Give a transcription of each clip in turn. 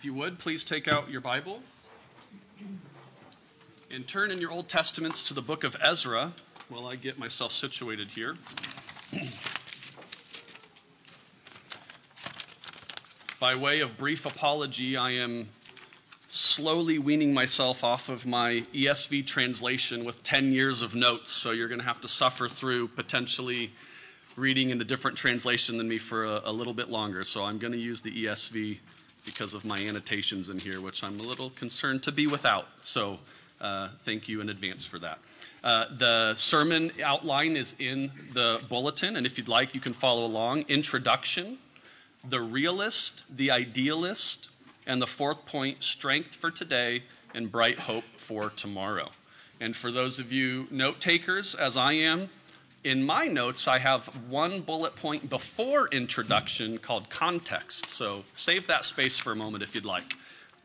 If you would, please take out your Bible and turn in your Old Testaments to the book of Ezra while I get myself situated here. By way of brief apology, I am slowly weaning myself off of my ESV translation with 10 years of notes, so you're going to have to suffer through potentially reading in a different translation than me for a, a little bit longer. So I'm going to use the ESV because of my annotations in here, which I'm a little concerned to be without. So uh, thank you in advance for that. Uh, the sermon outline is in the bulletin, and if you'd like, you can follow along. Introduction, the realist, the idealist, and the fourth point, strength for today and bright hope for tomorrow. And for those of you note takers, as I am, in my notes, I have one bullet point before introduction called context. So save that space for a moment if you'd like,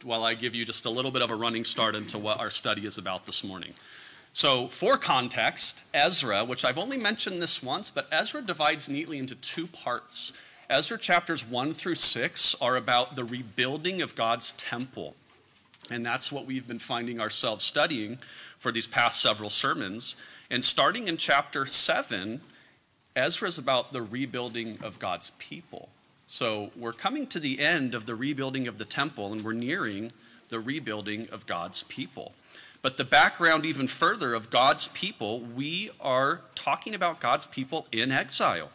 while I give you just a little bit of a running start into what our study is about this morning. So, for context, Ezra, which I've only mentioned this once, but Ezra divides neatly into two parts. Ezra chapters 1 through 6 are about the rebuilding of God's temple. And that's what we've been finding ourselves studying for these past several sermons. And starting in chapter 7, Ezra is about the rebuilding of God's people. So we're coming to the end of the rebuilding of the temple, and we're nearing the rebuilding of God's people. But the background, even further, of God's people, we are talking about God's people in exile.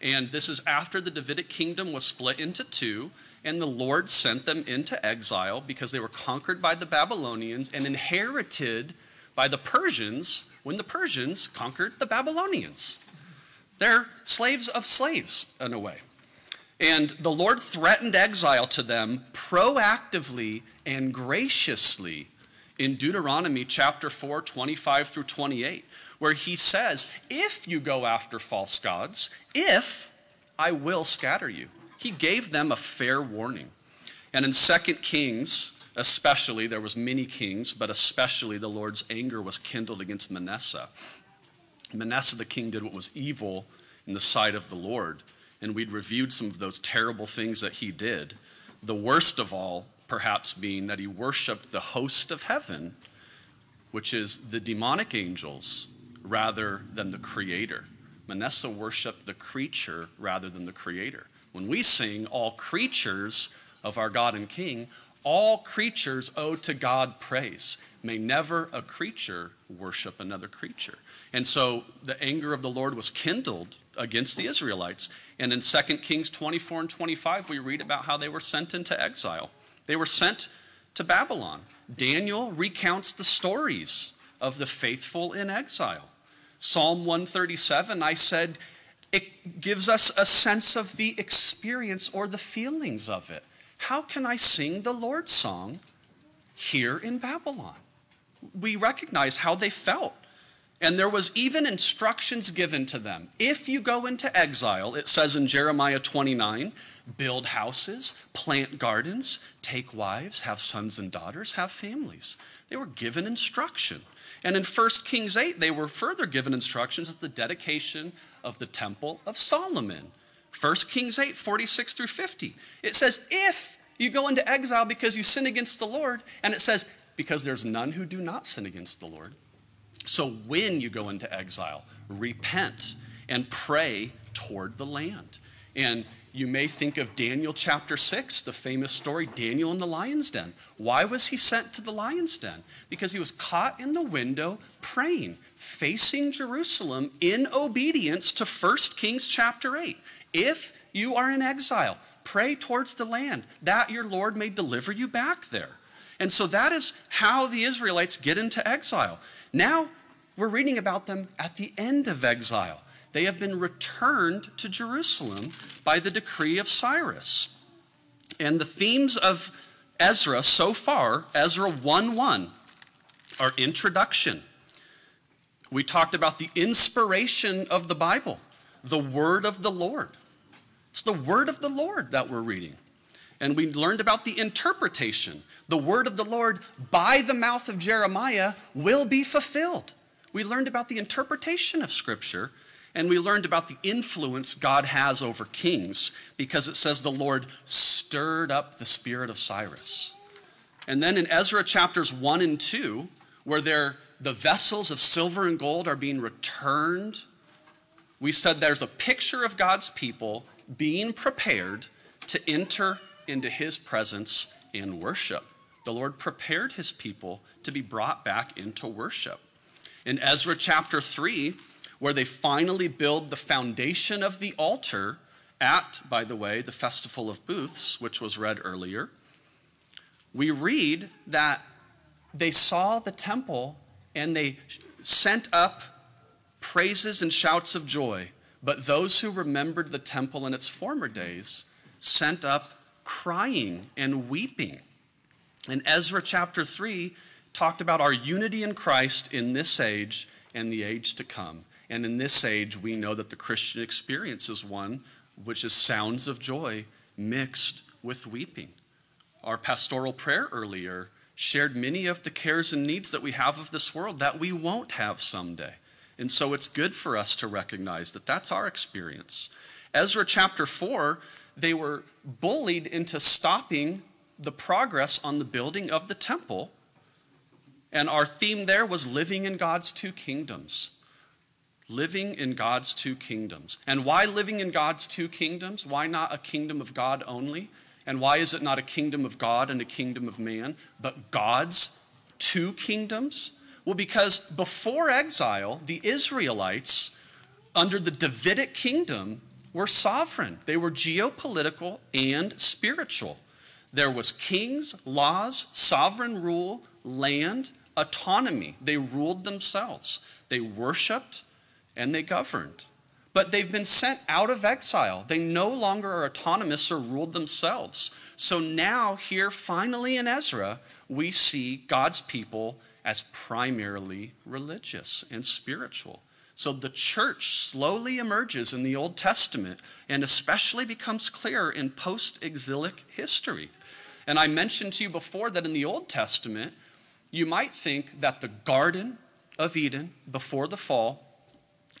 And this is after the Davidic kingdom was split into two, and the Lord sent them into exile because they were conquered by the Babylonians and inherited by the Persians when the Persians conquered the Babylonians. They're slaves of slaves, in a way. And the Lord threatened exile to them proactively and graciously in Deuteronomy chapter 4, 25 through 28, where he says, If you go after false gods, if I will scatter you. He gave them a fair warning. And in 2 Kings, especially, there was many kings, but especially the Lord's anger was kindled against Manasseh. Manasseh the king did what was evil in the sight of the Lord, and we'd reviewed some of those terrible things that he did. The worst of all, perhaps, being that he worshiped the host of heaven, which is the demonic angels, rather than the creator. Manasseh worshiped the creature rather than the creator. When we sing, all creatures of our God and King all creatures owe to God praise. May never a creature worship another creature. And so the anger of the Lord was kindled against the Israelites. And in 2 Kings 24 and 25, we read about how they were sent into exile. They were sent to Babylon. Daniel recounts the stories of the faithful in exile. Psalm 137, I said, it gives us a sense of the experience or the feelings of it. How can I sing the Lord's song here in Babylon? We recognize how they felt. And there was even instructions given to them. If you go into exile, it says in Jeremiah 29, build houses, plant gardens, take wives, have sons and daughters, have families. They were given instruction. And in 1 Kings 8, they were further given instructions at the dedication of the Temple of Solomon. 1 Kings 8, 46 through 50. It says, if you go into exile because you sin against the Lord, and it says, because there's none who do not sin against the Lord. So when you go into exile, repent and pray toward the land. And you may think of Daniel chapter 6, the famous story, Daniel in the lion's den. Why was he sent to the lion's den? Because he was caught in the window praying, facing Jerusalem in obedience to 1 Kings chapter 8. If you are in exile, pray towards the land that your Lord may deliver you back there. And so that is how the Israelites get into exile. Now we're reading about them at the end of exile they have been returned to Jerusalem by the decree of Cyrus. And the themes of Ezra so far, Ezra 1 1, are introduction. We talked about the inspiration of the Bible, the word of the Lord. It's the word of the Lord that we're reading. And we learned about the interpretation. The word of the Lord by the mouth of Jeremiah will be fulfilled. We learned about the interpretation of Scripture And we learned about the influence God has over kings because it says the Lord stirred up the spirit of Cyrus. And then in Ezra chapters 1 and 2, where the vessels of silver and gold are being returned, we said there's a picture of God's people being prepared to enter into his presence in worship. The Lord prepared his people to be brought back into worship. In Ezra chapter 3, where they finally build the foundation of the altar at, by the way, the Festival of Booths, which was read earlier, we read that they saw the temple and they sent up praises and shouts of joy. But those who remembered the temple in its former days sent up crying and weeping. And Ezra chapter 3 talked about our unity in Christ in this age and the age to come. And in this age, we know that the Christian experience is one which is sounds of joy mixed with weeping. Our pastoral prayer earlier shared many of the cares and needs that we have of this world that we won't have someday. And so it's good for us to recognize that that's our experience. Ezra chapter 4, they were bullied into stopping the progress on the building of the temple. And our theme there was living in God's two kingdoms. Living in God's two kingdoms. And why living in God's two kingdoms? Why not a kingdom of God only? And why is it not a kingdom of God and a kingdom of man, but God's two kingdoms? Well, because before exile, the Israelites, under the Davidic kingdom, were sovereign. They were geopolitical and spiritual. There was kings, laws, sovereign rule, land, autonomy. They ruled themselves. They worshiped and they governed. But they've been sent out of exile. They no longer are autonomous or ruled themselves. So now, here, finally in Ezra, we see God's people as primarily religious and spiritual. So the church slowly emerges in the Old Testament and especially becomes clear in post exilic history. And I mentioned to you before that in the Old Testament, you might think that the Garden of Eden before the fall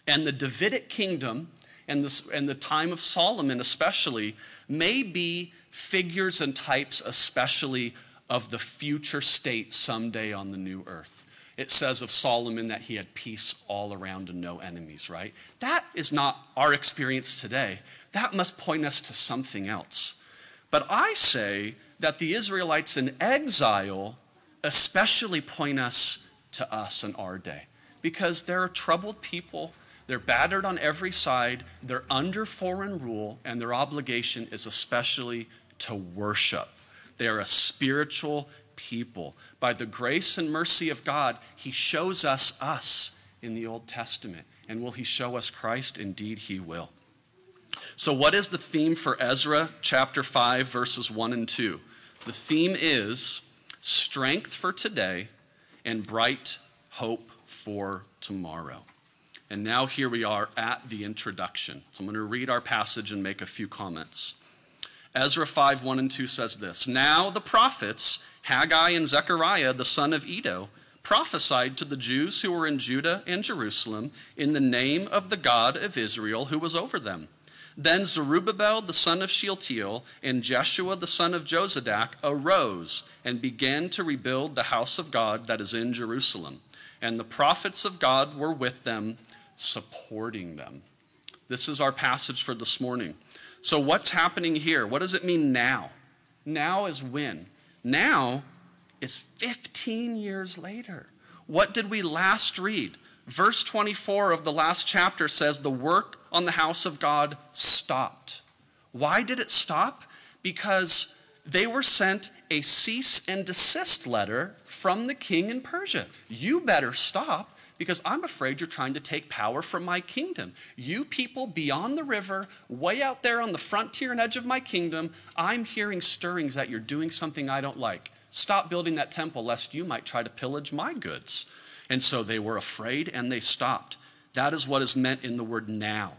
and the Davidic kingdom and, and the time of Solomon, especially, may be figures and types, especially of the future state someday on the new earth. It says of Solomon that he had peace all around and no enemies, right? That is not our experience today. That must point us to something else. But I say that the Israelites in exile especially point us to us in our day because they're troubled people. They're battered on every side. They're under foreign rule, and their obligation is especially to worship. They are a spiritual people. By the grace and mercy of God, He shows us us in the Old Testament. And will He show us Christ? Indeed, He will. So, what is the theme for Ezra chapter 5, verses 1 and 2? The theme is strength for today and bright hope for tomorrow. And now here we are at the introduction. So I'm going to read our passage and make a few comments. Ezra 5 1 and 2 says this Now the prophets, Haggai and Zechariah, the son of Iddo, prophesied to the Jews who were in Judah and Jerusalem in the name of the God of Israel who was over them. Then Zerubbabel the son of Shealtiel and Jeshua the son of Jozadak arose and began to rebuild the house of God that is in Jerusalem. And the prophets of God were with them, supporting them. This is our passage for this morning. So, what's happening here? What does it mean now? Now is when? Now is 15 years later. What did we last read? Verse 24 of the last chapter says the work on the house of God stopped. Why did it stop? Because they were sent a cease and desist letter from the king in Persia. You better stop because I'm afraid you're trying to take power from my kingdom. You people beyond the river, way out there on the frontier and edge of my kingdom, I'm hearing stirrings that you're doing something I don't like. Stop building that temple, lest you might try to pillage my goods. And so they were afraid and they stopped. That is what is meant in the word now.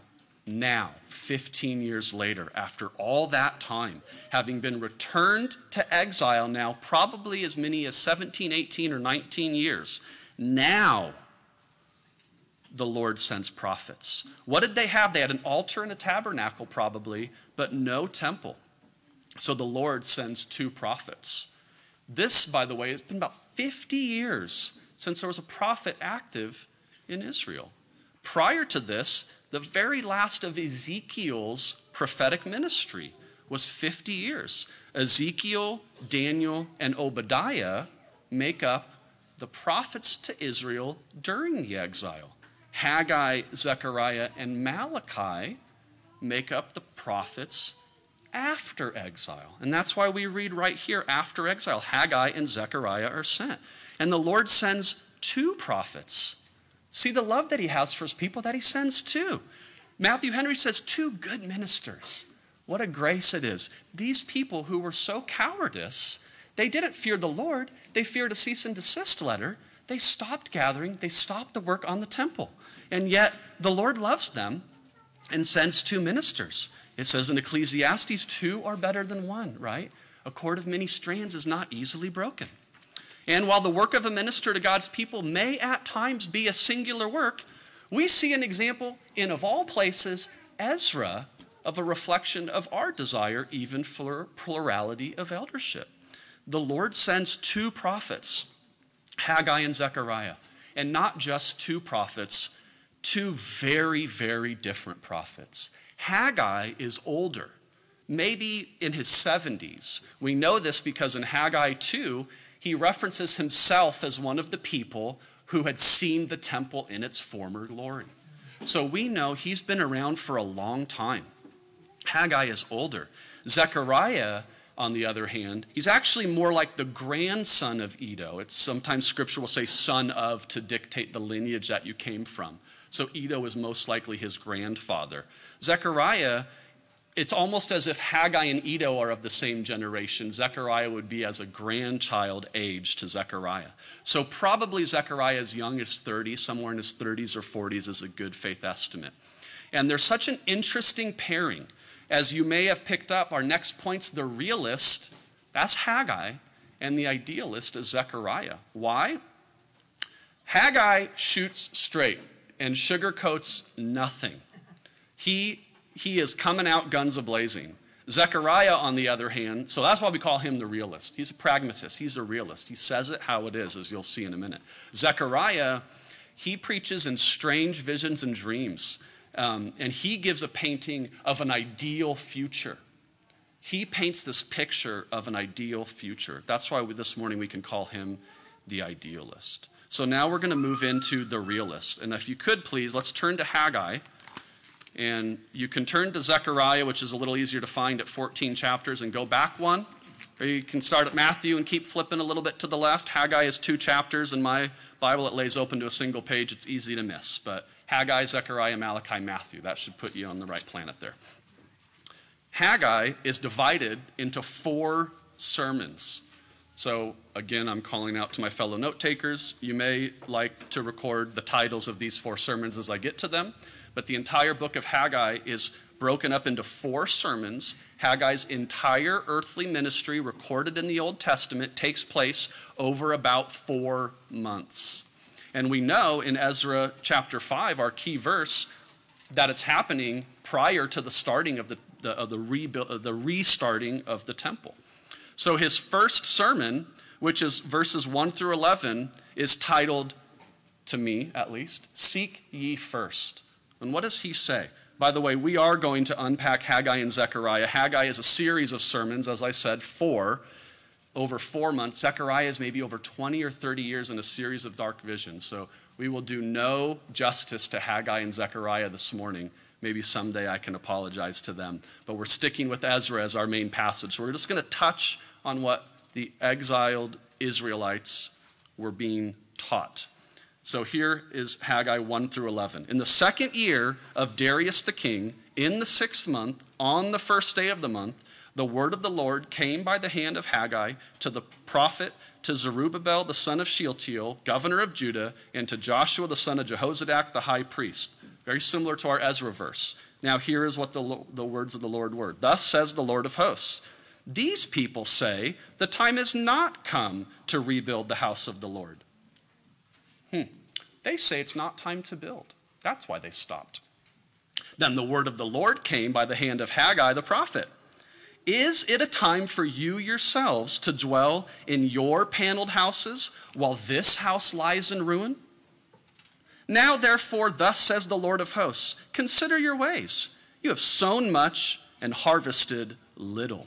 Now, 15 years later, after all that time, having been returned to exile now, probably as many as 17, 18, or 19 years, now the Lord sends prophets. What did they have? They had an altar and a tabernacle, probably, but no temple. So the Lord sends two prophets. This, by the way, has been about 50 years since there was a prophet active in Israel. Prior to this, the very last of Ezekiel's prophetic ministry was 50 years. Ezekiel, Daniel, and Obadiah make up the prophets to Israel during the exile. Haggai, Zechariah, and Malachi make up the prophets after exile. And that's why we read right here after exile, Haggai and Zechariah are sent. And the Lord sends two prophets. See the love that he has for his people that he sends two. Matthew Henry says, two good ministers. What a grace it is. These people who were so cowardice, they didn't fear the Lord, they feared a cease and desist letter. They stopped gathering, they stopped the work on the temple. And yet the Lord loves them and sends two ministers. It says in Ecclesiastes, two are better than one, right? A cord of many strands is not easily broken. And while the work of a minister to God's people may at times be a singular work, we see an example in, of all places, Ezra, of a reflection of our desire even for plurality of eldership. The Lord sends two prophets, Haggai and Zechariah, and not just two prophets, two very, very different prophets. Haggai is older, maybe in his 70s. We know this because in Haggai 2, he references himself as one of the people who had seen the temple in its former glory. So we know he's been around for a long time. Haggai is older. Zechariah, on the other hand, he's actually more like the grandson of Iddo. It's sometimes scripture will say son of to dictate the lineage that you came from. So Iddo is most likely his grandfather. Zechariah, it's almost as if Haggai and Iddo are of the same generation. Zechariah would be as a grandchild age to Zechariah. So probably Zechariah as young as 30, somewhere in his 30s or 40s is a good faith estimate. And there's such an interesting pairing. As you may have picked up, our next point's the realist, that's Haggai, and the idealist is Zechariah. Why? Haggai shoots straight and sugarcoats nothing. He, he is coming out guns a blazing. Zechariah, on the other hand, so that's why we call him the realist. He's a pragmatist, he's a realist. He says it how it is, as you'll see in a minute. Zechariah, he preaches in strange visions and dreams, um, and he gives a painting of an ideal future. He paints this picture of an ideal future. That's why we, this morning we can call him the idealist. So now we're going to move into the realist. And if you could please, let's turn to Haggai. And you can turn to Zechariah, which is a little easier to find at 14 chapters, and go back one. Or you can start at Matthew and keep flipping a little bit to the left. Haggai is two chapters. In my Bible, it lays open to a single page. It's easy to miss. But Haggai, Zechariah, Malachi, Matthew. That should put you on the right planet there. Haggai is divided into four sermons. So, again, I'm calling out to my fellow note takers. You may like to record the titles of these four sermons as I get to them, but the entire book of Haggai is broken up into four sermons. Haggai's entire earthly ministry, recorded in the Old Testament, takes place over about four months. And we know in Ezra chapter 5, our key verse, that it's happening prior to the starting of the, the, of the, rebuild, uh, the restarting of the temple. So his first sermon, which is verses 1 through 11, is titled, to me at least, Seek Ye First. And what does he say? By the way, we are going to unpack Haggai and Zechariah. Haggai is a series of sermons, as I said, four, over four months. Zechariah is maybe over 20 or 30 years in a series of dark visions. So we will do no justice to Haggai and Zechariah this morning. Maybe someday I can apologize to them. But we're sticking with Ezra as our main passage. So we're just going to touch on what the exiled Israelites were being taught. So here is Haggai 1 through 11. In the second year of Darius the king, in the sixth month, on the first day of the month, the word of the Lord came by the hand of Haggai to the prophet, to Zerubbabel the son of Shealtiel, governor of Judah, and to Joshua the son of Jehozadak the high priest. Very similar to our Ezra verse. Now, here is what the, the words of the Lord were. Thus says the Lord of hosts these people say the time has not come to rebuild the house of the Lord. Hmm. They say it's not time to build. That's why they stopped. Then the word of the Lord came by the hand of Haggai the prophet. Is it a time for you yourselves to dwell in your paneled houses while this house lies in ruin? Now, therefore, thus says the Lord of hosts Consider your ways. You have sown much and harvested little.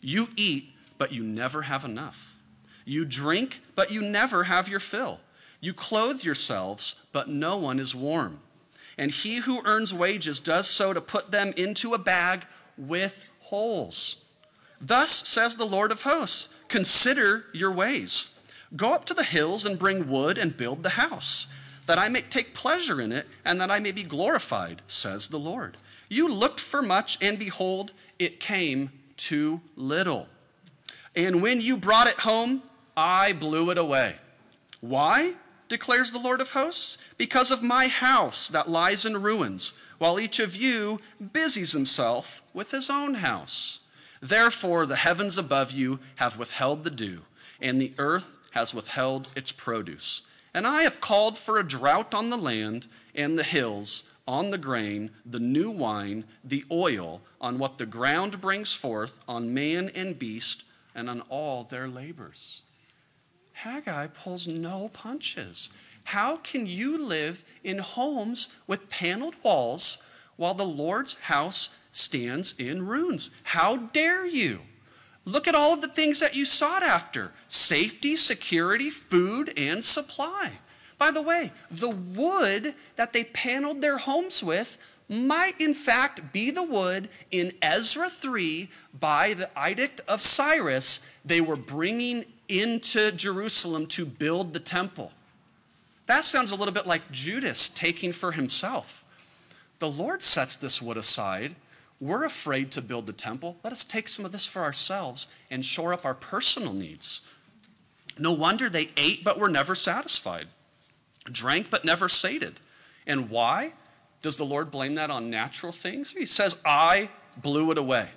You eat, but you never have enough. You drink, but you never have your fill. You clothe yourselves, but no one is warm. And he who earns wages does so to put them into a bag with holes. Thus says the Lord of hosts Consider your ways. Go up to the hills and bring wood and build the house, that I may take pleasure in it and that I may be glorified, says the Lord. You looked for much, and behold, it came too little. And when you brought it home, I blew it away. Why? Declares the Lord of hosts. Because of my house that lies in ruins, while each of you busies himself with his own house. Therefore, the heavens above you have withheld the dew, and the earth has withheld its produce. And I have called for a drought on the land and the hills, on the grain, the new wine, the oil, on what the ground brings forth, on man and beast, and on all their labors. Haggai pulls no punches. How can you live in homes with paneled walls while the Lord's house stands in ruins? How dare you? Look at all of the things that you sought after safety, security, food, and supply. By the way, the wood that they paneled their homes with might in fact be the wood in Ezra 3 by the edict of Cyrus they were bringing into Jerusalem to build the temple. That sounds a little bit like Judas taking for himself. The Lord sets this wood aside. We're afraid to build the temple. Let us take some of this for ourselves and shore up our personal needs. No wonder they ate but were never satisfied, drank but never sated. And why? Does the Lord blame that on natural things? He says, I blew it away.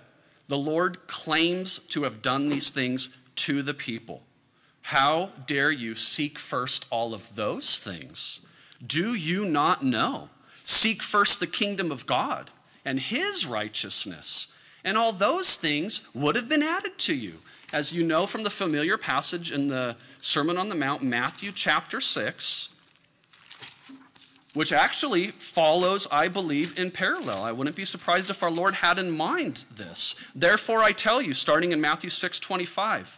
The Lord claims to have done these things to the people. How dare you seek first all of those things? Do you not know? Seek first the kingdom of God and his righteousness, and all those things would have been added to you. As you know from the familiar passage in the Sermon on the Mount, Matthew chapter 6, which actually follows, I believe, in parallel. I wouldn't be surprised if our Lord had in mind this. Therefore, I tell you, starting in Matthew 6 25,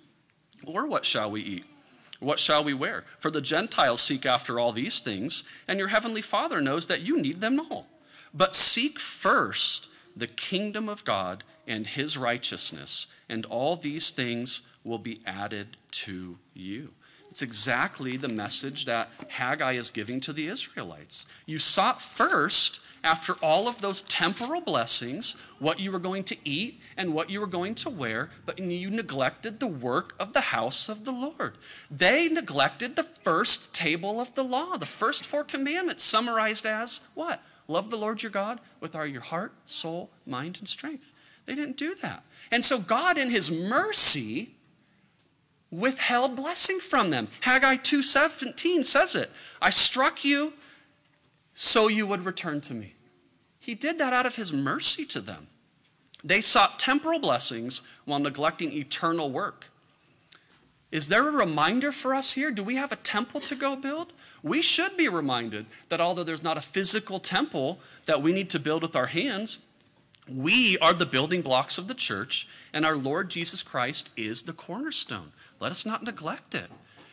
Or what shall we eat? What shall we wear? For the Gentiles seek after all these things, and your heavenly Father knows that you need them all. But seek first the kingdom of God and his righteousness, and all these things will be added to you. It's exactly the message that Haggai is giving to the Israelites. You sought first after all of those temporal blessings, what you were going to eat and what you were going to wear, but you neglected the work of the house of the Lord. They neglected the first table of the law, the first four commandments, summarized as what? Love the Lord your God with all your heart, soul, mind, and strength. They didn't do that. And so God, in his mercy, withheld blessing from them. Haggai 2:17 says it. I struck you so you would return to me. He did that out of his mercy to them. They sought temporal blessings while neglecting eternal work. Is there a reminder for us here? Do we have a temple to go build? We should be reminded that although there's not a physical temple that we need to build with our hands, we are the building blocks of the church, and our Lord Jesus Christ is the cornerstone. Let us not neglect it.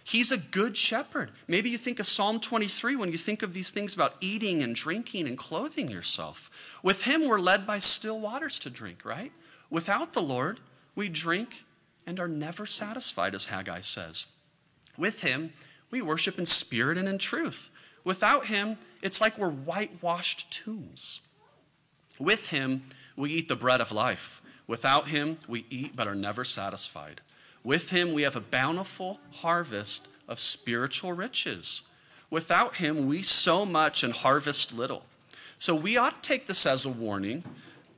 He's a good shepherd. Maybe you think of Psalm 23 when you think of these things about eating and drinking and clothing yourself. With him, we're led by still waters to drink, right? Without the Lord, we drink and are never satisfied, as Haggai says. With him, we worship in spirit and in truth. Without him, it's like we're whitewashed tombs. With him, we eat the bread of life. Without him, we eat but are never satisfied. With him, we have a bountiful harvest of spiritual riches. Without him, we sow much and harvest little. So we ought to take this as a warning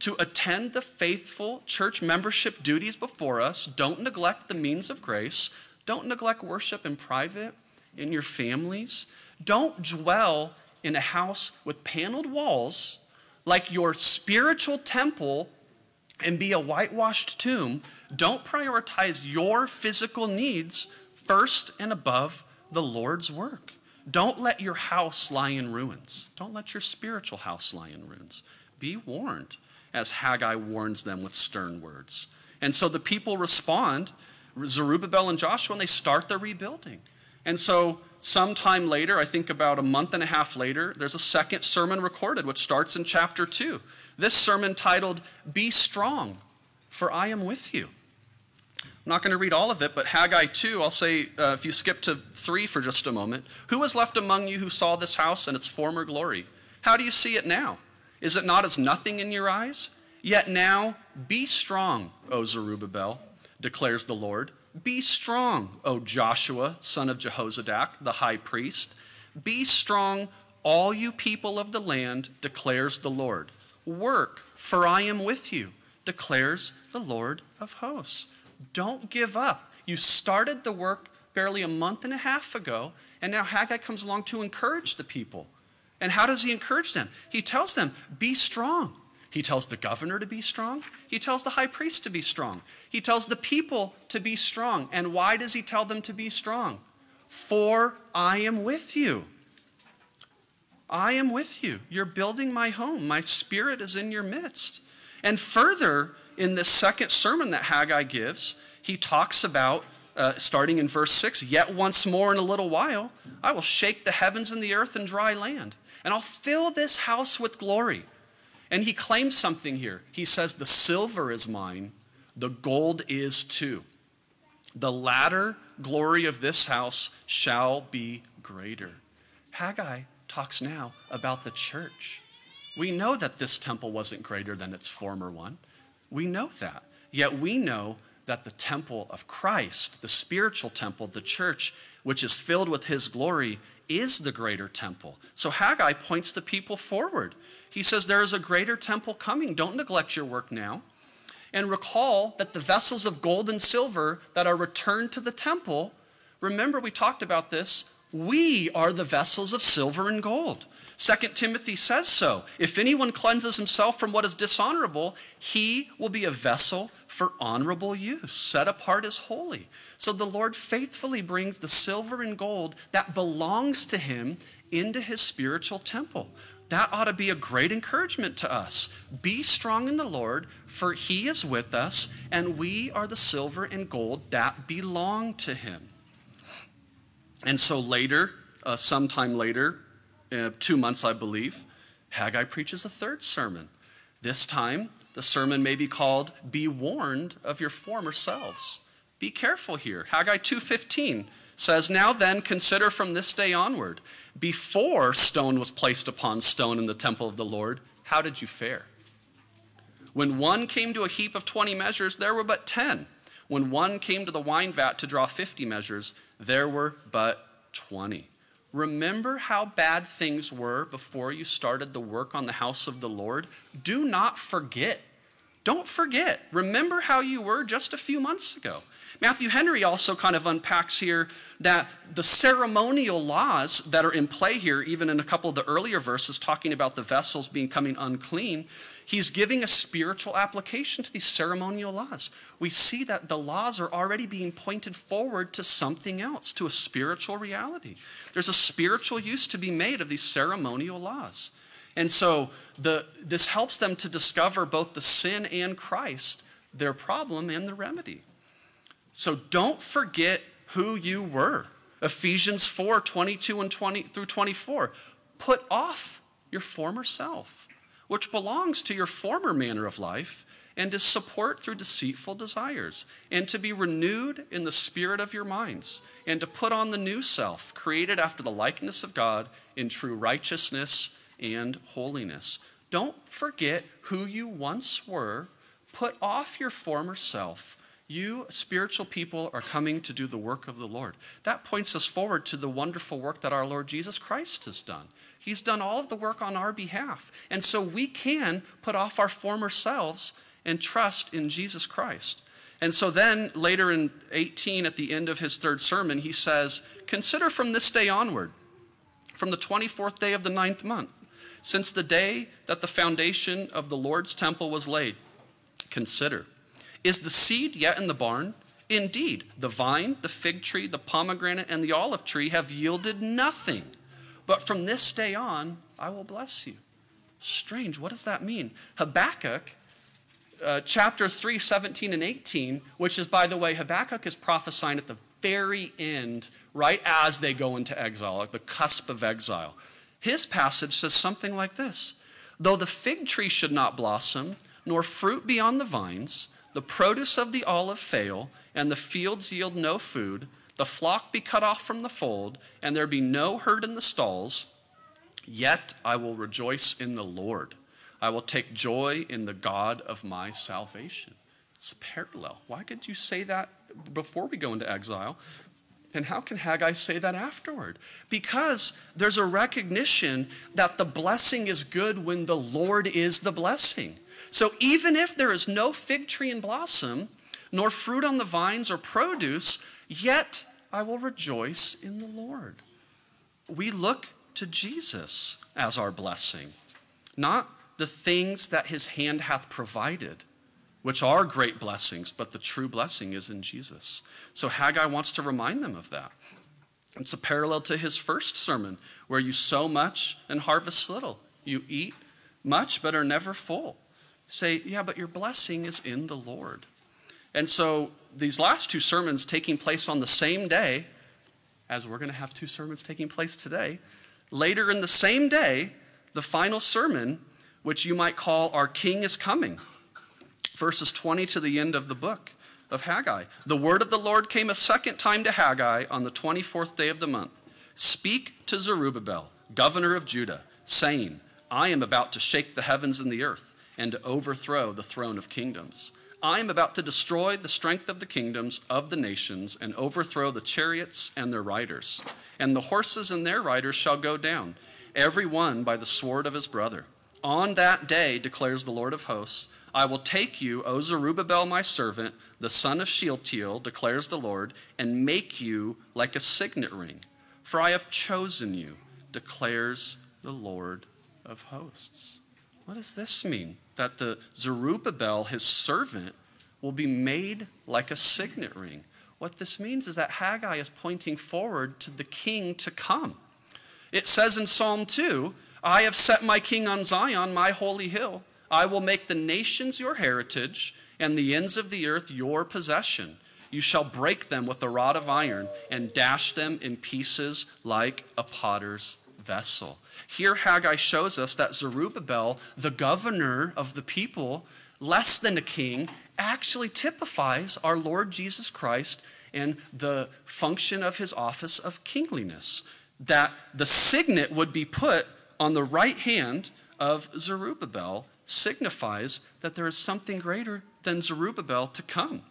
to attend the faithful church membership duties before us. Don't neglect the means of grace. Don't neglect worship in private, in your families. Don't dwell in a house with paneled walls like your spiritual temple and be a whitewashed tomb don't prioritize your physical needs first and above the Lord's work. Don't let your house lie in ruins. Don't let your spiritual house lie in ruins. Be warned, as Haggai warns them with stern words. And so the people respond, Zerubbabel and Joshua, and they start the rebuilding. And so sometime later, I think about a month and a half later, there's a second sermon recorded, which starts in chapter 2. This sermon titled, Be Strong, for I am with you. I'm not going to read all of it, but Haggai 2, I'll say, uh, if you skip to 3 for just a moment. Who was left among you who saw this house in its former glory? How do you see it now? Is it not as nothing in your eyes? Yet now, be strong, O Zerubbabel, declares the Lord. Be strong, O Joshua, son of Jehozadak, the high priest. Be strong, all you people of the land, declares the Lord. Work, for I am with you, declares the Lord of hosts. Don't give up. You started the work barely a month and a half ago, and now Haggai comes along to encourage the people. And how does he encourage them? He tells them, be strong. He tells the governor to be strong. He tells the high priest to be strong. He tells the people to be strong. And why does he tell them to be strong? For I am with you. I am with you. You're building my home. My spirit is in your midst. And further, in this second sermon that Haggai gives, he talks about, uh, starting in verse 6, yet once more in a little while, I will shake the heavens and the earth and dry land, and I'll fill this house with glory. And he claims something here. He says, The silver is mine, the gold is too. The latter glory of this house shall be greater. Haggai talks now about the church. We know that this temple wasn't greater than its former one. We know that. Yet we know that the temple of Christ, the spiritual temple, the church, which is filled with his glory, is the greater temple. So Haggai points the people forward. He says, There is a greater temple coming. Don't neglect your work now. And recall that the vessels of gold and silver that are returned to the temple, remember we talked about this, we are the vessels of silver and gold. 2 Timothy says so. If anyone cleanses himself from what is dishonorable, he will be a vessel for honorable use, set apart as holy. So the Lord faithfully brings the silver and gold that belongs to him into his spiritual temple. That ought to be a great encouragement to us. Be strong in the Lord, for he is with us, and we are the silver and gold that belong to him. And so later, uh, sometime later, uh, two months, I believe, Haggai preaches a third sermon. This time, the sermon may be called Be Warned of Your Former Selves. Be careful here. Haggai 2:15 says, "Now then consider from this day onward, before stone was placed upon stone in the temple of the Lord, how did you fare? When one came to a heap of 20 measures, there were but 10. When one came to the wine vat to draw 50 measures, there were but 20." Remember how bad things were before you started the work on the house of the Lord? Do not forget. Don't forget. Remember how you were just a few months ago. Matthew Henry also kind of unpacks here that the ceremonial laws that are in play here, even in a couple of the earlier verses talking about the vessels becoming unclean, he's giving a spiritual application to these ceremonial laws. We see that the laws are already being pointed forward to something else, to a spiritual reality. There's a spiritual use to be made of these ceremonial laws. And so the, this helps them to discover both the sin and Christ, their problem and the remedy. So don't forget who you were. Ephesians 4 22 and 20 through 24. Put off your former self, which belongs to your former manner of life and is support through deceitful desires, and to be renewed in the spirit of your minds, and to put on the new self, created after the likeness of God in true righteousness and holiness. Don't forget who you once were. Put off your former self you spiritual people are coming to do the work of the Lord. That points us forward to the wonderful work that our Lord Jesus Christ has done. He's done all of the work on our behalf. And so we can put off our former selves and trust in Jesus Christ. And so then later in 18, at the end of his third sermon, he says, Consider from this day onward, from the 24th day of the ninth month, since the day that the foundation of the Lord's temple was laid, consider is the seed yet in the barn? Indeed, the vine, the fig tree, the pomegranate, and the olive tree have yielded nothing. But from this day on, I will bless you. Strange, what does that mean? Habakkuk, uh, chapter 3, 17 and 18, which is, by the way, Habakkuk is prophesying at the very end, right as they go into exile, at the cusp of exile. His passage says something like this Though the fig tree should not blossom, nor fruit be on the vines, the produce of the olive fail, and the fields yield no food, the flock be cut off from the fold, and there be no herd in the stalls, yet I will rejoice in the Lord. I will take joy in the God of my salvation. It's parallel. Why could you say that before we go into exile? And how can Haggai say that afterward? Because there's a recognition that the blessing is good when the Lord is the blessing. So even if there is no fig tree in blossom, nor fruit on the vines or produce, yet I will rejoice in the Lord. We look to Jesus as our blessing, not the things that his hand hath provided, which are great blessings, but the true blessing is in Jesus. So Haggai wants to remind them of that. It's a parallel to his first sermon, where you sow much and harvest little. You eat much but are never full say, yeah, but your blessing is in the Lord. And so these last two sermons taking place on the same day, as we're going to have two sermons taking place today, later in the same day, the final sermon, which you might call Our King is Coming, verses 20 to the end of the book of Haggai. The word of the Lord came a second time to Haggai on the 24th day of the month. Speak to Zerubbabel, governor of Judah, saying, I am about to shake the heavens and the earth and to overthrow the throne of kingdoms. I am about to destroy the strength of the kingdoms of the nations and overthrow the chariots and their riders. And the horses and their riders shall go down, every one by the sword of his brother. On that day, declares the Lord of hosts, I will take you, O Zerubbabel, my servant, the son of Shealtiel, declares the Lord, and make you like a signet ring. For I have chosen you, declares the Lord of hosts. What does this mean? That the Zerubbabel, his servant, will be made like a signet ring. What this means is that Haggai is pointing forward to the king to come. It says in Psalm 2 I have set my king on Zion, my holy hill. I will make the nations your heritage and the ends of the earth your possession. You shall break them with a rod of iron and dash them in pieces like a potter's vessel. Here, Haggai shows us that Zerubbabel, the governor of the people, less than a king, actually typifies our Lord Jesus Christ and the function of his office of kingliness. That the signet would be put on the right hand of Zerubbabel signifies that there is something greater than Zerubbabel to come.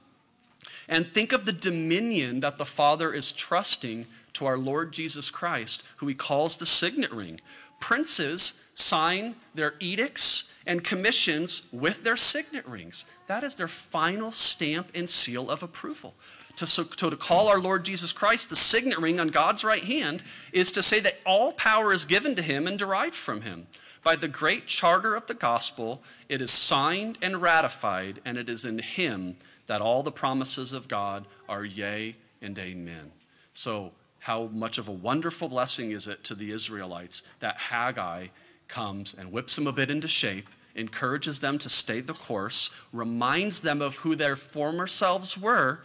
And think of the dominion that the Father is trusting to our Lord Jesus Christ, who he calls the signet ring princes sign their edicts and commissions with their signet rings. That is their final stamp and seal of approval. to, so, to call our Lord Jesus Christ the signet ring on God's right hand is to say that all power is given to him and derived from him. By the great charter of the gospel, it is signed and ratified, and it is in him that all the promises of God are yea and amen. So, how much of a wonderful blessing is it to the Israelites that Haggai comes and whips them a bit into shape, encourages them to stay the course, reminds them of who their former selves were,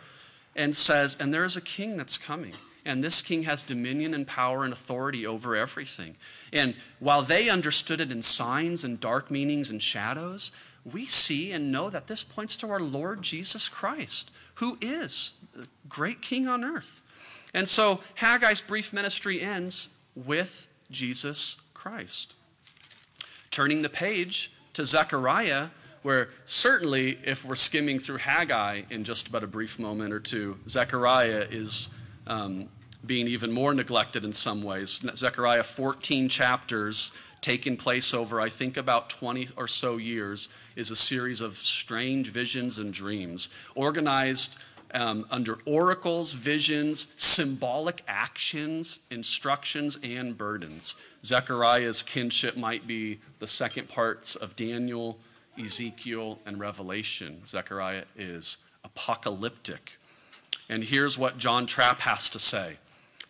and says, And there is a king that's coming. And this king has dominion and power and authority over everything. And while they understood it in signs and dark meanings and shadows, we see and know that this points to our Lord Jesus Christ, who is the great king on earth. And so Haggai's brief ministry ends with Jesus Christ. Turning the page to Zechariah, where certainly if we're skimming through Haggai in just about a brief moment or two, Zechariah is um, being even more neglected in some ways. Zechariah 14 chapters taking place over, I think, about 20 or so years, is a series of strange visions and dreams, organized um, under oracles, visions, symbolic actions, instructions, and burdens. Zechariah's kinship might be the second parts of Daniel, Ezekiel, and Revelation. Zechariah is apocalyptic. And here's what John Trapp has to say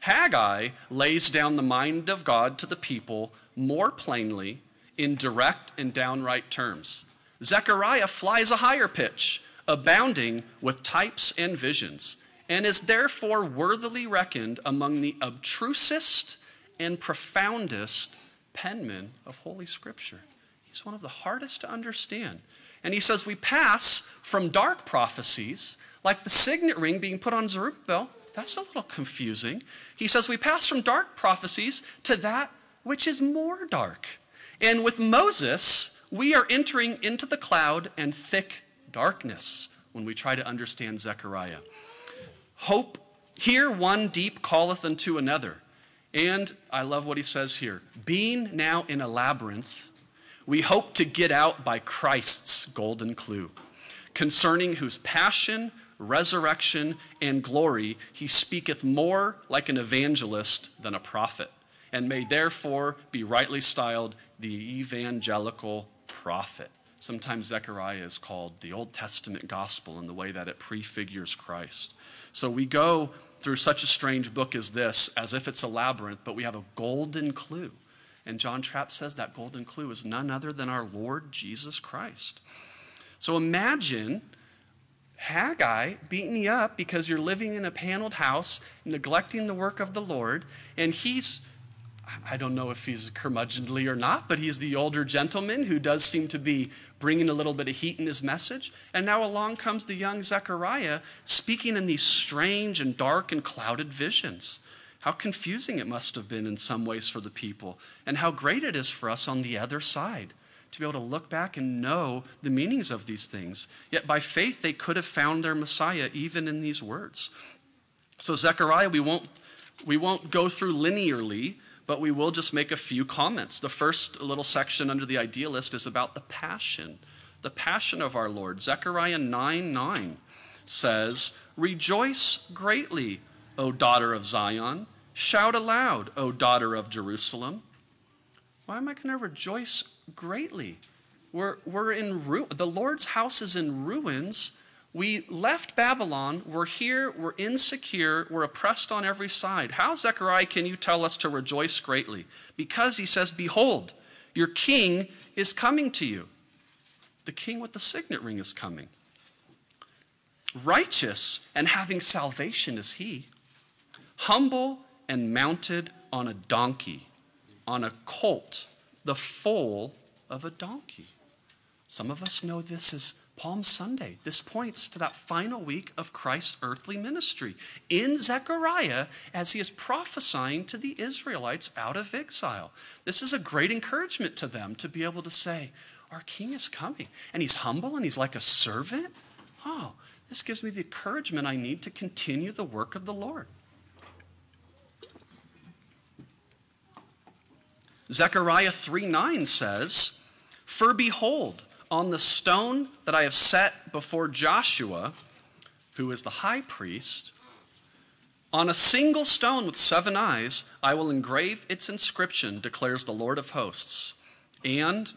Haggai lays down the mind of God to the people more plainly in direct and downright terms. Zechariah flies a higher pitch abounding with types and visions, and is therefore worthily reckoned among the obtrusest and profoundest penmen of Holy Scripture. He's one of the hardest to understand. And he says we pass from dark prophecies, like the signet ring being put on Zerubbabel. That's a little confusing. He says we pass from dark prophecies to that which is more dark. And with Moses, we are entering into the cloud and thick darkness when we try to understand Zechariah. Hope, here one deep calleth unto another. And I love what he says here being now in a labyrinth, we hope to get out by Christ's golden clue, concerning whose passion, resurrection, and glory he speaketh more like an evangelist than a prophet, and may therefore be rightly styled the evangelical prophet. Sometimes Zechariah is called the Old Testament gospel in the way that it prefigures Christ. So we go through such a strange book as this as if it's a labyrinth, but we have a golden clue. And John Trapp says that golden clue is none other than our Lord Jesus Christ. So imagine Haggai beating you up because you're living in a paneled house, neglecting the work of the Lord, and he's I don't know if he's curmudgeonly or not, but he's the older gentleman who does seem to be bringing a little bit of heat in his message. And now along comes the young Zechariah speaking in these strange and dark and clouded visions. How confusing it must have been in some ways for the people, and how great it is for us on the other side to be able to look back and know the meanings of these things. Yet by faith, they could have found their Messiah even in these words. So, Zechariah, we won't, we won't go through linearly but we will just make a few comments. The first little section under the idealist is about the passion, the passion of our Lord. Zechariah 9 9 says, Rejoice greatly, O daughter of Zion. Shout aloud, O daughter of Jerusalem. Why am I going to rejoice greatly? We're, we're in ru- the Lord's house is in ruins we left Babylon, we're here, we're insecure, we're oppressed on every side. How, Zechariah, can you tell us to rejoice greatly? Because he says, Behold, your king is coming to you. The king with the signet ring is coming. Righteous and having salvation is he, humble and mounted on a donkey, on a colt, the foal of a donkey. Some of us know this as Palm Sunday. This points to that final week of Christ's earthly ministry in Zechariah as he is prophesying to the Israelites out of exile. This is a great encouragement to them to be able to say, Our king is coming, and he's humble and he's like a servant. Oh, this gives me the encouragement I need to continue the work of the Lord. Zechariah 3 9 says, For behold, on the stone that I have set before Joshua, who is the high priest, on a single stone with seven eyes, I will engrave its inscription, declares the Lord of hosts, and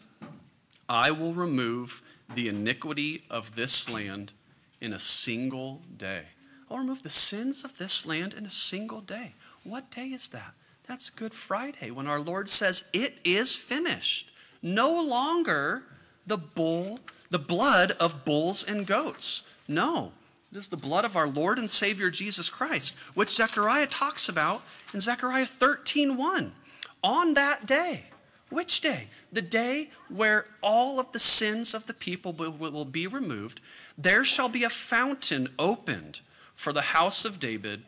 I will remove the iniquity of this land in a single day. I'll remove the sins of this land in a single day. What day is that? That's Good Friday when our Lord says, It is finished. No longer the bull, the blood of bulls and goats. No, it is the blood of our Lord and Savior Jesus Christ, which Zechariah talks about in Zechariah 13:1. On that day, which day? The day where all of the sins of the people will, will be removed, there shall be a fountain opened for the house of David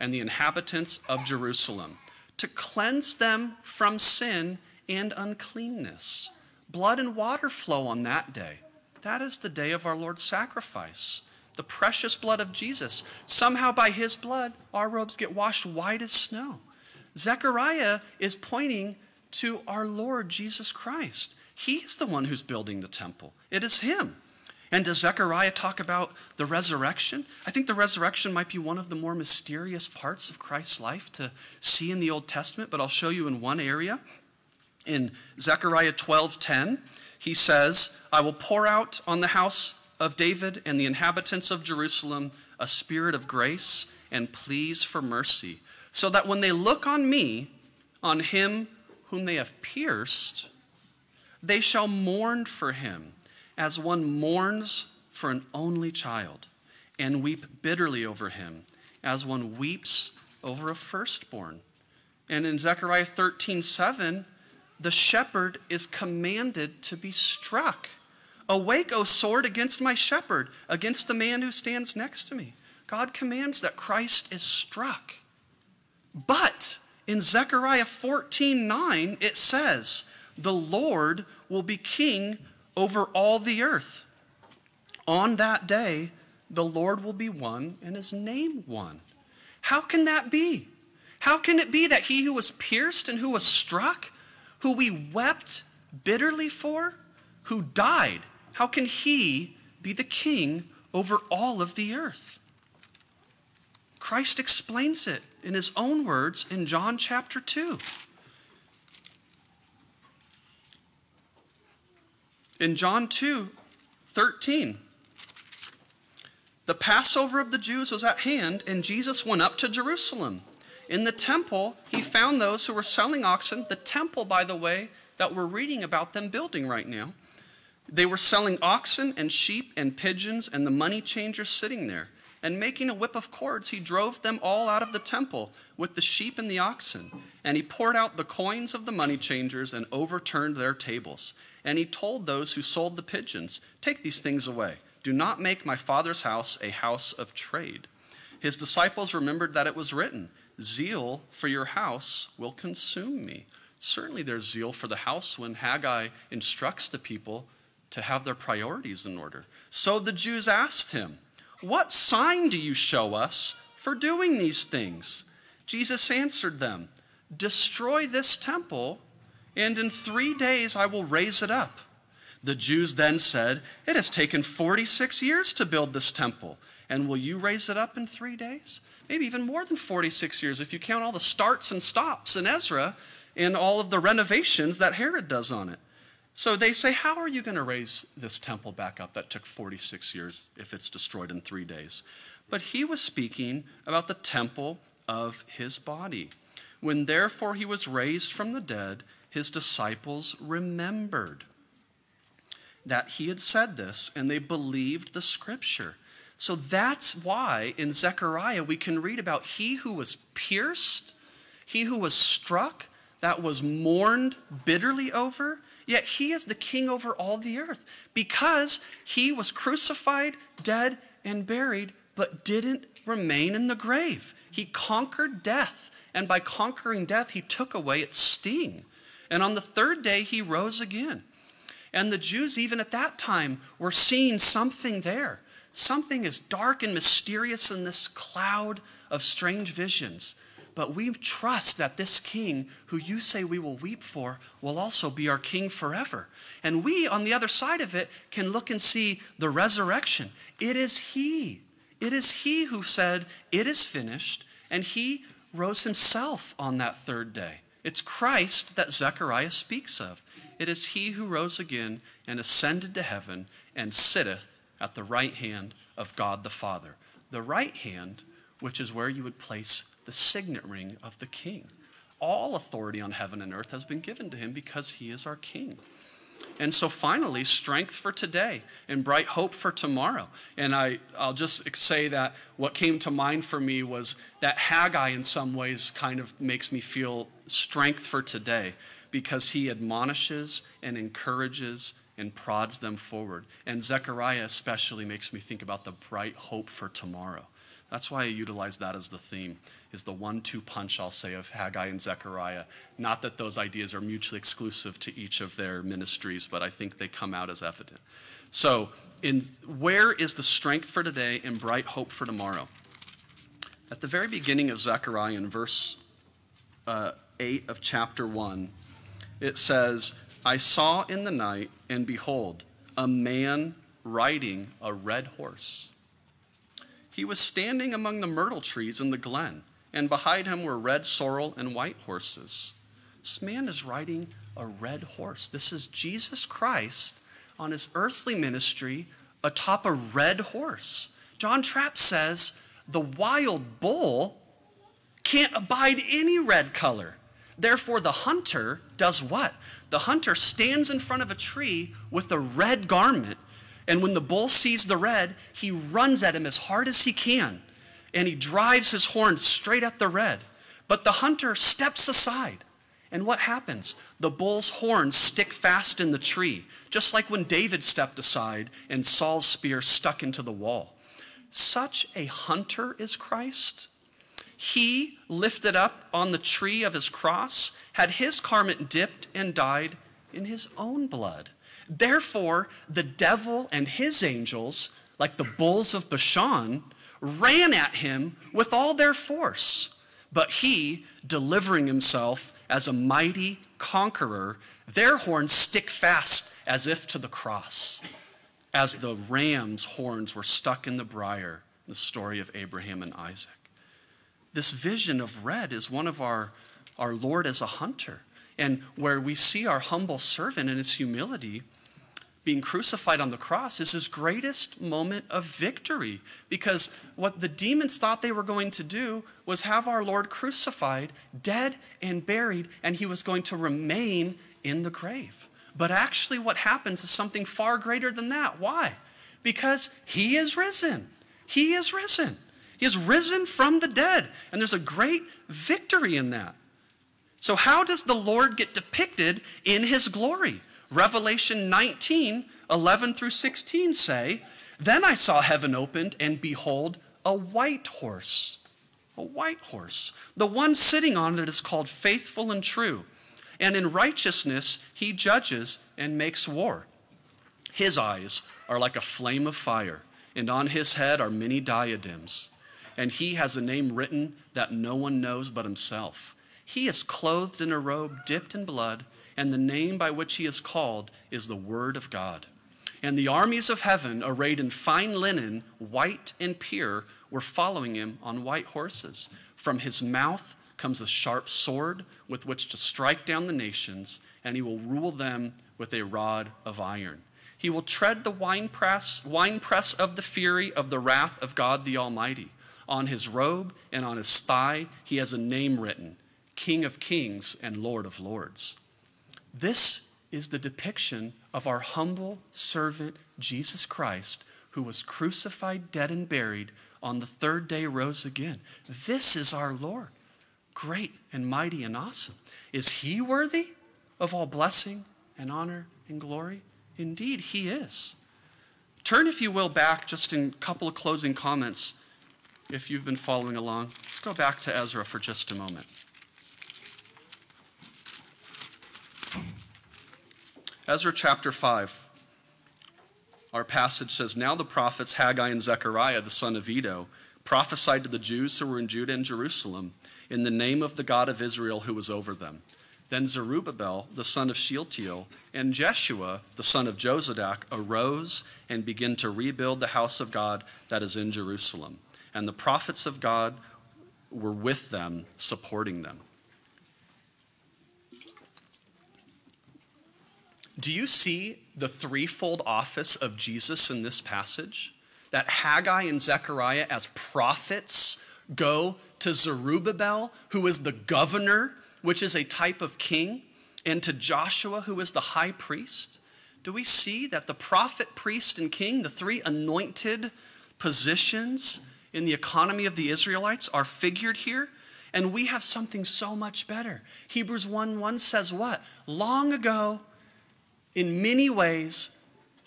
and the inhabitants of Jerusalem to cleanse them from sin and uncleanness. Blood and water flow on that day. That is the day of our Lord's sacrifice, the precious blood of Jesus. Somehow, by his blood, our robes get washed white as snow. Zechariah is pointing to our Lord Jesus Christ. He's the one who's building the temple, it is him. And does Zechariah talk about the resurrection? I think the resurrection might be one of the more mysterious parts of Christ's life to see in the Old Testament, but I'll show you in one area. In Zechariah 12:10, he says, "I will pour out on the house of David and the inhabitants of Jerusalem a spirit of grace and pleas for mercy, so that when they look on me, on him whom they have pierced, they shall mourn for him as one mourns for an only child, and weep bitterly over him, as one weeps over a firstborn. And in Zechariah 13 7, the shepherd is commanded to be struck. Awake, O sword, against my shepherd, against the man who stands next to me. God commands that Christ is struck. But in Zechariah 14 9, it says, The Lord will be king over all the earth. On that day, the Lord will be one and his name one. How can that be? How can it be that he who was pierced and who was struck, who we wept bitterly for, who died, how can he be the king over all of the earth? Christ explains it in his own words in John chapter 2. In John 2 13, the Passover of the Jews was at hand, and Jesus went up to Jerusalem. In the temple, he found those who were selling oxen. The temple, by the way, that we're reading about them building right now. They were selling oxen and sheep and pigeons, and the money changers sitting there. And making a whip of cords, he drove them all out of the temple with the sheep and the oxen. And he poured out the coins of the money changers and overturned their tables. And he told those who sold the pigeons, Take these things away. Do not make my father's house a house of trade. His disciples remembered that it was written, Zeal for your house will consume me. Certainly, there's zeal for the house when Haggai instructs the people to have their priorities in order. So the Jews asked him, What sign do you show us for doing these things? Jesus answered them, Destroy this temple and in three days I will raise it up. The Jews then said, It has taken 46 years to build this temple, and will you raise it up in three days? Maybe even more than 46 years if you count all the starts and stops in Ezra and all of the renovations that Herod does on it. So they say, How are you going to raise this temple back up that took 46 years if it's destroyed in three days? But he was speaking about the temple of his body. When therefore he was raised from the dead, his disciples remembered that he had said this and they believed the scripture. So that's why in Zechariah we can read about he who was pierced, he who was struck, that was mourned bitterly over, yet he is the king over all the earth because he was crucified, dead, and buried, but didn't remain in the grave. He conquered death, and by conquering death, he took away its sting. And on the third day, he rose again. And the Jews, even at that time, were seeing something there. Something is dark and mysterious in this cloud of strange visions. But we trust that this king, who you say we will weep for, will also be our king forever. And we, on the other side of it, can look and see the resurrection. It is he. It is he who said, It is finished, and he rose himself on that third day. It's Christ that Zechariah speaks of. It is he who rose again and ascended to heaven and sitteth at the right hand of God the Father. The right hand, which is where you would place the signet ring of the king. All authority on heaven and earth has been given to him because he is our king. And so finally, strength for today and bright hope for tomorrow. And I, I'll just say that what came to mind for me was that Haggai, in some ways, kind of makes me feel strength for today because he admonishes and encourages and prods them forward. And Zechariah especially makes me think about the bright hope for tomorrow. That's why I utilize that as the theme is the one two punch, I'll say, of Haggai and Zechariah. Not that those ideas are mutually exclusive to each of their ministries, but I think they come out as evident. So, in, where is the strength for today and bright hope for tomorrow? At the very beginning of Zechariah, in verse uh, 8 of chapter 1, it says, I saw in the night, and behold, a man riding a red horse. He was standing among the myrtle trees in the glen and behind him were red sorrel and white horses. This man is riding a red horse. This is Jesus Christ on his earthly ministry atop a red horse. John Trapp says the wild bull can't abide any red color. Therefore, the hunter does what? The hunter stands in front of a tree with a red garment, and when the bull sees the red, he runs at him as hard as he can and he drives his horn straight at the red. But the hunter steps aside. And what happens? The bull's horns stick fast in the tree, just like when David stepped aside and Saul's spear stuck into the wall. Such a hunter is Christ. He, lifted up on the tree of his cross, had his garment dipped and dyed in his own blood. Therefore, the devil and his angels, like the bulls of Bashan, ran at him with all their force. But he, delivering himself as a mighty conqueror, their horns stick fast as if to the cross, as the ram's horns were stuck in the briar, the story of Abraham and Isaac. This vision of red is one of our, our Lord as a hunter, and where we see our humble servant in his humility being crucified on the cross is his greatest moment of victory because what the demons thought they were going to do was have our Lord crucified, dead and buried, and he was going to remain in the grave. But actually, what happens is something far greater than that. Why? Because he is risen. He is risen. He is risen from the dead, and there's a great victory in that. So, how does the Lord get depicted in his glory? Revelation 19, 11 through 16 say, Then I saw heaven opened, and behold, a white horse. A white horse. The one sitting on it is called faithful and true. And in righteousness he judges and makes war. His eyes are like a flame of fire, and on his head are many diadems. And he has a name written that no one knows but himself. He is clothed in a robe dipped in blood and the name by which he is called is the Word of God. And the armies of heaven, arrayed in fine linen, white and pure, were following him on white horses. From his mouth comes a sharp sword with which to strike down the nations, and he will rule them with a rod of iron. He will tread the winepress, winepress of the fury of the wrath of God the Almighty. On his robe and on his thigh, he has a name written King of Kings and Lord of Lords. This is the depiction of our humble servant, Jesus Christ, who was crucified, dead, and buried, on the third day rose again. This is our Lord, great and mighty and awesome. Is he worthy of all blessing and honor and glory? Indeed, he is. Turn, if you will, back just in a couple of closing comments if you've been following along. Let's go back to Ezra for just a moment. Ezra chapter 5. Our passage says Now the prophets Haggai and Zechariah, the son of Iddo, prophesied to the Jews who were in Judah and Jerusalem in the name of the God of Israel who was over them. Then Zerubbabel, the son of Shealtiel, and Jeshua, the son of Jozadak, arose and began to rebuild the house of God that is in Jerusalem. And the prophets of God were with them, supporting them. Do you see the threefold office of Jesus in this passage? That Haggai and Zechariah, as prophets, go to Zerubbabel, who is the governor, which is a type of king, and to Joshua, who is the high priest. Do we see that the prophet, priest, and king, the three anointed positions in the economy of the Israelites, are figured here? And we have something so much better. Hebrews 1 1 says what? Long ago, in many ways,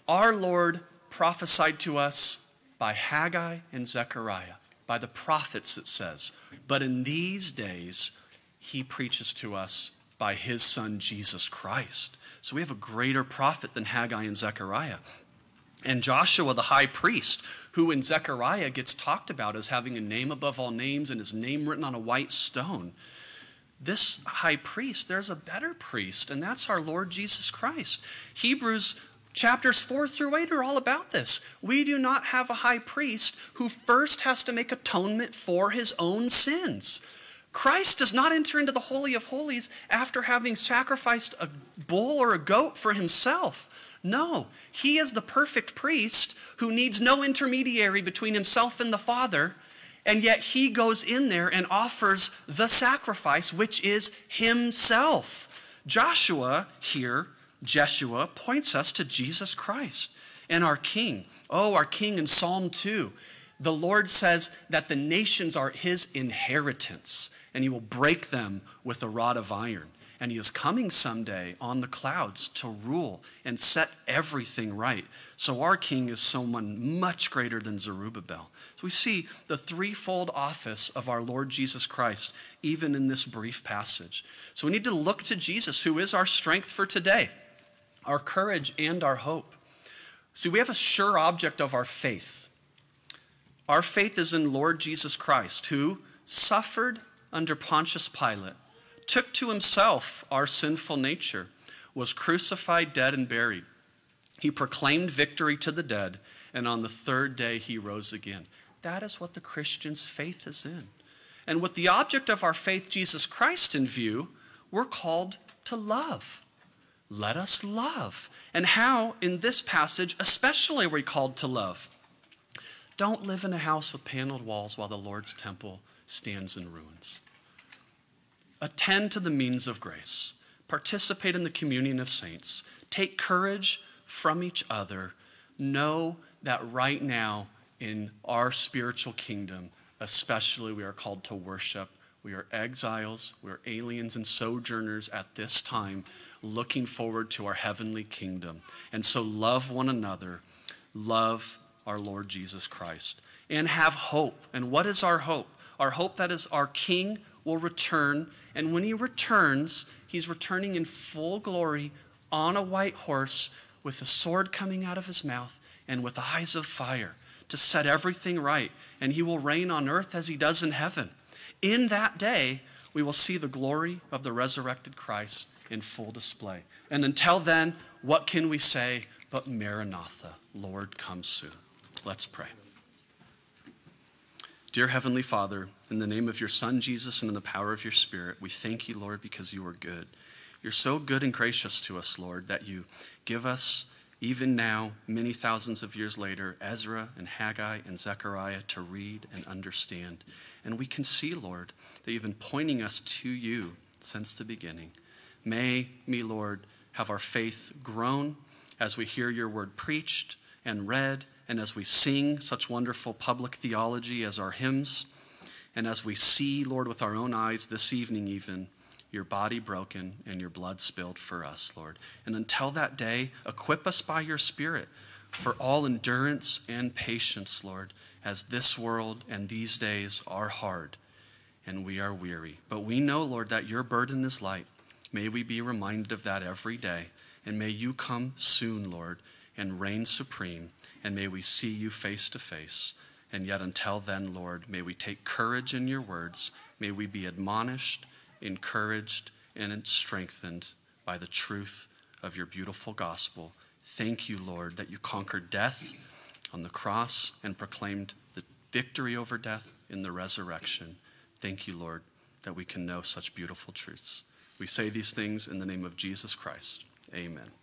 our Lord prophesied to us by Haggai and Zechariah, by the prophets, it says. But in these days, he preaches to us by his son, Jesus Christ. So we have a greater prophet than Haggai and Zechariah. And Joshua, the high priest, who in Zechariah gets talked about as having a name above all names and his name written on a white stone this high priest, there's a better priest, and that's our Lord Jesus Christ. Hebrews chapters 4 through 8 are all about this. We do not have a high priest who first has to make atonement for his own sins. Christ does not enter into the Holy of Holies after having sacrificed a bull or a goat for himself. No, he is the perfect priest who needs no intermediary between himself and the Father and yet he goes in there and offers the sacrifice, which is himself. Joshua here, Jeshua, points us to Jesus Christ and our King. Oh, our King in Psalm 2. The Lord says that the nations are his inheritance, and he will break them with a rod of iron. And he is coming someday on the clouds to rule and set everything right. So our king is someone much greater than Zerubbabel. So we see the threefold office of our Lord Jesus Christ, even in this brief passage. So we need to look to Jesus, who is our strength for today, our courage, and our hope. See, we have a sure object of our faith. Our faith is in Lord Jesus Christ, who suffered under Pontius Pilate, took to himself our sinful nature, was crucified, dead, and buried he proclaimed victory to the dead, and on the third day he rose again. That is what the Christian's faith is in. And with the object of our faith, Jesus Christ, in view, we're called to love. Let us love. And how, in this passage, especially, are we called to love? Don't live in a house with paneled walls while the Lord's temple stands in ruins. Attend to the means of grace. Participate in the communion of saints. Take courage from each other, know that right now in our spiritual kingdom, especially, we are called to worship. We are exiles, we are aliens and sojourners at this time, looking forward to our heavenly kingdom. And so, love one another, love our Lord Jesus Christ, and have hope. And what is our hope? Our hope that is our King will return, and when he returns, he's returning in full glory on a white horse with a sword coming out of his mouth and with eyes of fire to set everything right. And he will reign on earth as he does in heaven. In that day, we will see the glory of the resurrected Christ in full display. And until then, what can we say but Maranatha, Lord, come soon? Let's pray. Dear Heavenly Father, in the name of your Son Jesus and in the power of your Spirit, we thank you, Lord, because you are good. You're so good and gracious to us, Lord, that you give us, even now, many thousands of years later, Ezra and Haggai and Zechariah to read and understand. And we can see, Lord, that you've been pointing us to you since the beginning. May me, Lord, have our faith grown as we hear your word preached and read, and as we sing such wonderful public theology as our hymns, and as we see, Lord, with our own eyes this evening, even your body broken, and your blood spilled for us, Lord. And until that day, equip us by your Spirit for all endurance and patience, Lord, as this world and these days are hard and we are weary. But we know, Lord, that your burden is light. May we be reminded of that every day. And may you come soon, Lord, and reign supreme. And may we see you face to face. And yet, until then, Lord, may we take courage in your words. May we be admonished encouraged, and strengthened by the truth of your beautiful gospel. Thank you, Lord, that you conquered death on the cross and proclaimed the victory over death in the resurrection. Thank you, Lord, that we can know such beautiful truths. We say these things in the name of Jesus Christ. Amen.